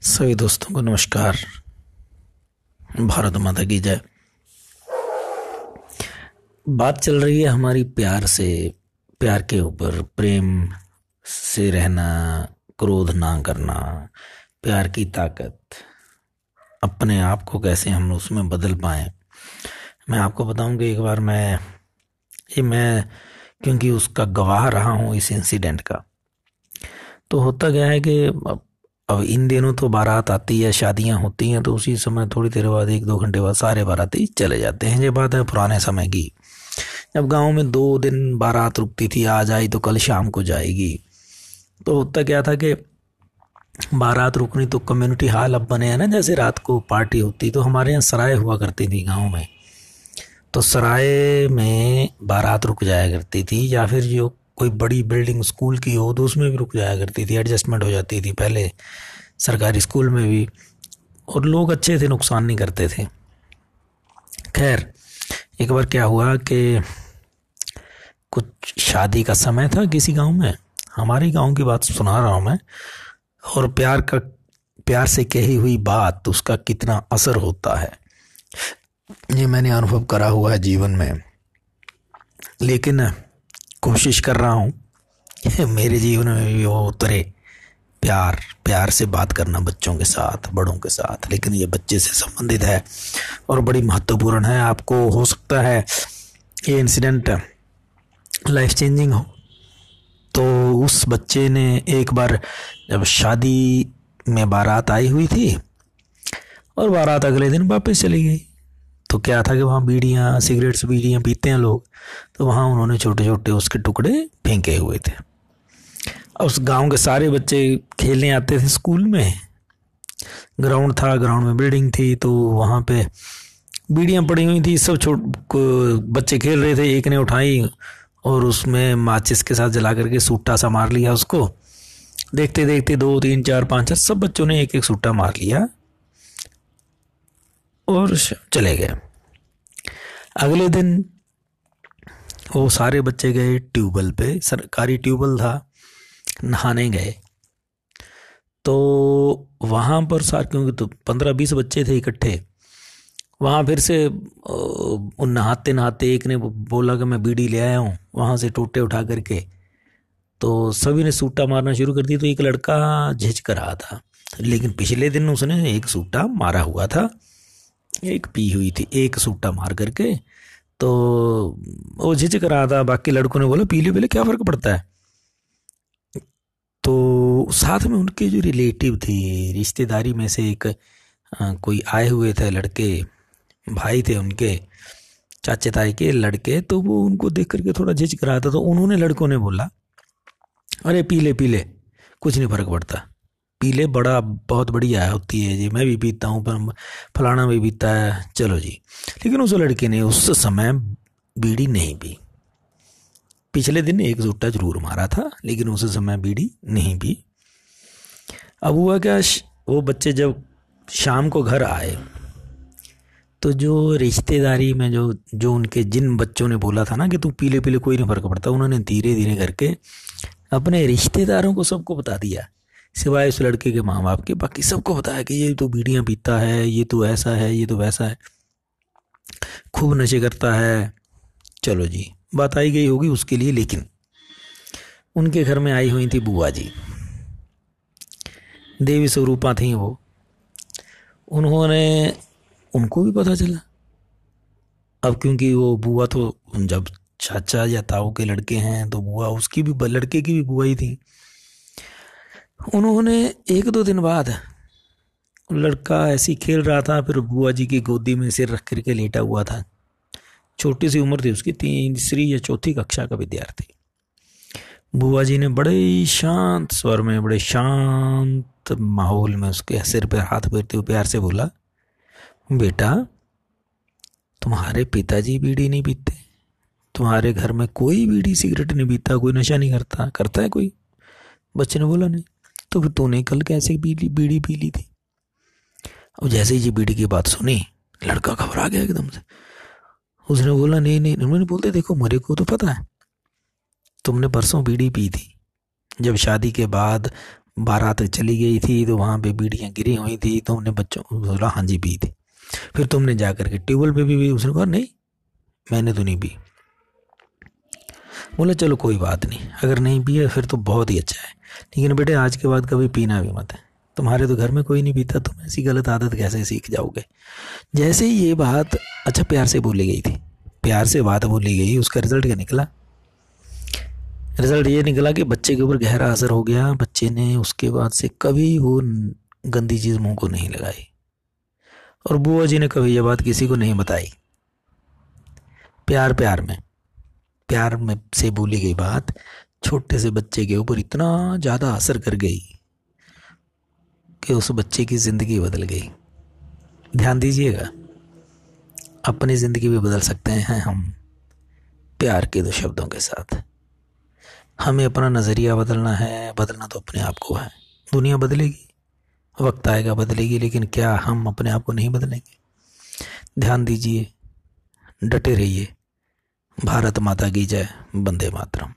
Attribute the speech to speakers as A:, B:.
A: सभी दोस्तों को नमस्कार। भारत माता की जय। बात चल रही है हमारी प्यार से, प्यार के ऊपर, प्रेम से रहना, क्रोध ना करना, प्यार की ताकत। अपने आप को कैसे हम उसमें बदल पाए? मैं आपको बताऊँ कि एक बार मैं ये मैं, क्योंकि उसका गवाह रहा हूँ इस इंसिडेंट का। तो होता गया है कि अब इन दिनों तो बारात आती है, शादियाँ होती हैं तो उसी समय थोड़ी देर बाद, एक दो घंटे बाद सारे बाराती चले जाते हैं, ये बात है पुराने समय की। जब गाँव में दो दिन बारात रुकती थी, आज आई तो कल शाम को जाएगी। तो होता क्या था कि बारात रुकनी तो कम्युनिटी हॉल अब बने हैं ना, जैसे रात को पार्टी होती तो हमारे यहाँ सराय हुआ करती थी गाँव में। तो सराय में बारात रुक जाया करती थी, या फिर जो कोई बड़ी बिल्डिंग स्कूल की हो तो उसमें भी रुक जाया करती थी, एडजस्टमेंट हो जाती थी पहले सरकारी स्कूल में भी। और लोग अच्छे थे, नुकसान नहीं करते थे। खैर, एक बार क्या हुआ कि कुछ शादी का समय था किसी गाँव में। हमारे गाँव की बात सुना रहा हूँ मैं। और प्यार का, प्यार से कही हुई बात, उसका कितना असर होता है। ये मैंने अनुभव करा हुआ है जीवन में। लेकिन कोशिश कर रहा हूँ मेरे जीवन में भी वो उतरे। प्यार प्यार से बात करना बच्चों के साथ, बड़ों के साथ, लेकिन ये बच्चे से संबंधित है और बड़ी महत्वपूर्ण है। आपको हो सकता है ये इंसिडेंट लाइफ चेंजिंग हो। तो उस बच्चे ने एक बार जब शादी में बारात आई हुई थी और बारात अगले दिन वापस चली गई। तो क्या था कि वहाँ बीड़ियाँ, सिगरेट्स बीड़ियाँ पीते हैं लोग तो वहाँ उन्होंने छोटे छोटे उसके टुकड़े फेंके हुए थे। उस गाँव के सारे बच्चे खेलने आते थे स्कूल में। ग्राउंड था, ग्राउंड में बिल्डिंग थी तो वहाँ पे बीड़ियाँ पड़ी हुई थी, सब छोट बच्चे खेल रहे थे, एक ने उठाई और उसमें माचिस के साथ जला करके सूटा सा मार लिया उसको। देखते देखते दो, तीन, चार, पाँच सब बच्चों ने एक एक सूटा मार लिया। और चले गए। अगले दिन वो सारे बच्चे गए ट्यूबवेल पे, सरकारी ट्यूबवेल था, नहाने गए। तो वहाँ पर सार, क्योंकि तो पंद्रह बीस बच्चे थे इकट्ठे, वहाँ फिर से नहाते नहाते एक ने बोला कि मैं बीड़ी ले आया हूँ, वहाँ से टूटे उठा करके। तो सभी ने सूटा मारना शुरू कर दिया तो एक लड़का झिझक रहा था। लेकिन पिछले दिन उसने एक सूटा मारा हुआ था। एक पी हुई थी एक सूटा मार करके तो वो झिझक रहा था बाकी लड़कों ने बोला पीले पीले क्या फ़र्क पड़ता है? तो साथ में उनके जो रिलेटिव थे रिश्तेदारी में से एक आ, कोई आए हुए थे लड़के भाई थे उनके चाचे ताई के लड़के तो वो उनको देख करके थोड़ा झिझक रहा था तो उन्होंने लड़कों ने बोला अरे पीले पीले कुछ नहीं फ़र्क पड़ता। पीले बड़ा बहुत बढ़िया होती है जी। मैं भी पीता हूँ, पर फलाना भी पीता है। चलो जी। लेकिन उस लड़के ने उस समय बीड़ी नहीं पी। पिछले दिन एक जुट्टा ज़रूर मारा था, लेकिन उस समय बीड़ी नहीं पी। अब हुआ क्या वो बच्चे जब शाम को घर आए तो जो रिश्तेदारी में जो जो उनके जिन बच्चों ने बोला था ना कि तू पीले पीले कोई नहीं फ़र्क पड़ता, उन्होंने धीरे धीरे करके अपने रिश्तेदारों को सबको बता दिया। सिवाय उस लड़के के माँ बाप के, बाकी सबको बताया कि ये तो बीड़ियाँ पीता है, ये तो ऐसा है, ये तो वैसा है। खूब नशे करता है। चलो जी, बात आई गई होगी उसके लिए, लेकिन उनके घर में आई हुई थी बुआ जी। देवी स्वरूपा थी वो। उन्होंने उनको भी पता चला। अब क्योंकि वो बुआ तो जब चाचा या ताऊ के लड़के हैं तो बुआ उसकी भी, लड़के की भी बुआ ही थी। उन्होंने एक दो दिन बाद लड़का ऐसी खेल रहा था, फिर बुआ जी की गोदी में सिर रख करके लेटा हुआ था। छोटी सी उम्र थी उसकी, तीसरी या चौथी कक्षा का विद्यार्थी। बुआ जी ने बड़े शांत स्वर में, बड़े शांत माहौल में उसके सिर पर हाथ फेरते हुए प्यार से बोला, बेटा, तुम्हारे पिताजी बीड़ी नहीं पीते, तुम्हारे घर में कोई बीड़ी सिगरेट नहीं पीता, कोई नशा नहीं करता करता है कोई? बच्चे ने बोला, नहीं। तो फिर तूने कल कैसे बीड़ी बीड़ी पी ली थी? अब जैसे ही ये बीड़ी की बात सुनी लड़का घबरा गया एकदम से। उसने बोला नहीं नहीं उन्होंने बोलते देखो मेरे को तो पता है। तुमने परसों बीड़ी पी थी। जब शादी के बाद बारात चली गई थी तो वहाँ पे बीड़ियाँ गिरी हुई थी तो हमने बच्चों बोला हाँ जी पी थी। फिर तुमने जा करके ट्यूबवेल पे भी, भी उसने कहा नहीं मैंने तो नहीं पी। बोला, चलो कोई बात नहीं, अगर नहीं पिए फिर तो बहुत ही अच्छा है। लेकिन बेटे, आज के बाद कभी पीना भी मत है। तुम्हारे तो घर में कोई नहीं पीता, तुम ऐसी गलत आदत कैसे सीख जाओगे? जैसे ही ये बात अच्छा प्यार से बोली गई थी। प्यार से बात बोली गई, उसका रिज़ल्ट क्या निकला? रिज़ल्ट ये निकला कि बच्चे के ऊपर गहरा असर हो गया। बच्चे ने उसके बाद से कभी वो गंदी चीज़ मुँह को नहीं लगाई। और बुआ जी ने कभी ये बात किसी को नहीं बताई। प्यार प्यार में। प्यार में से बोली गई बात, छोटे से बच्चे के ऊपर इतना ज़्यादा असर कर गई कि उस बच्चे की ज़िंदगी बदल गई। ध्यान दीजिएगा, अपनी ज़िंदगी भी बदल सकते हैं हम, प्यार के दो शब्दों के साथ। हमें अपना नज़रिया बदलना है, बदलना तो अपने आप को है। दुनिया बदलेगी, वक्त आएगा बदलेगी, लेकिन क्या हम अपने आप को नहीं बदलेंगे? ध्यान दीजिए, डटे रहिए। भारत माता की जय बंदे मातरम।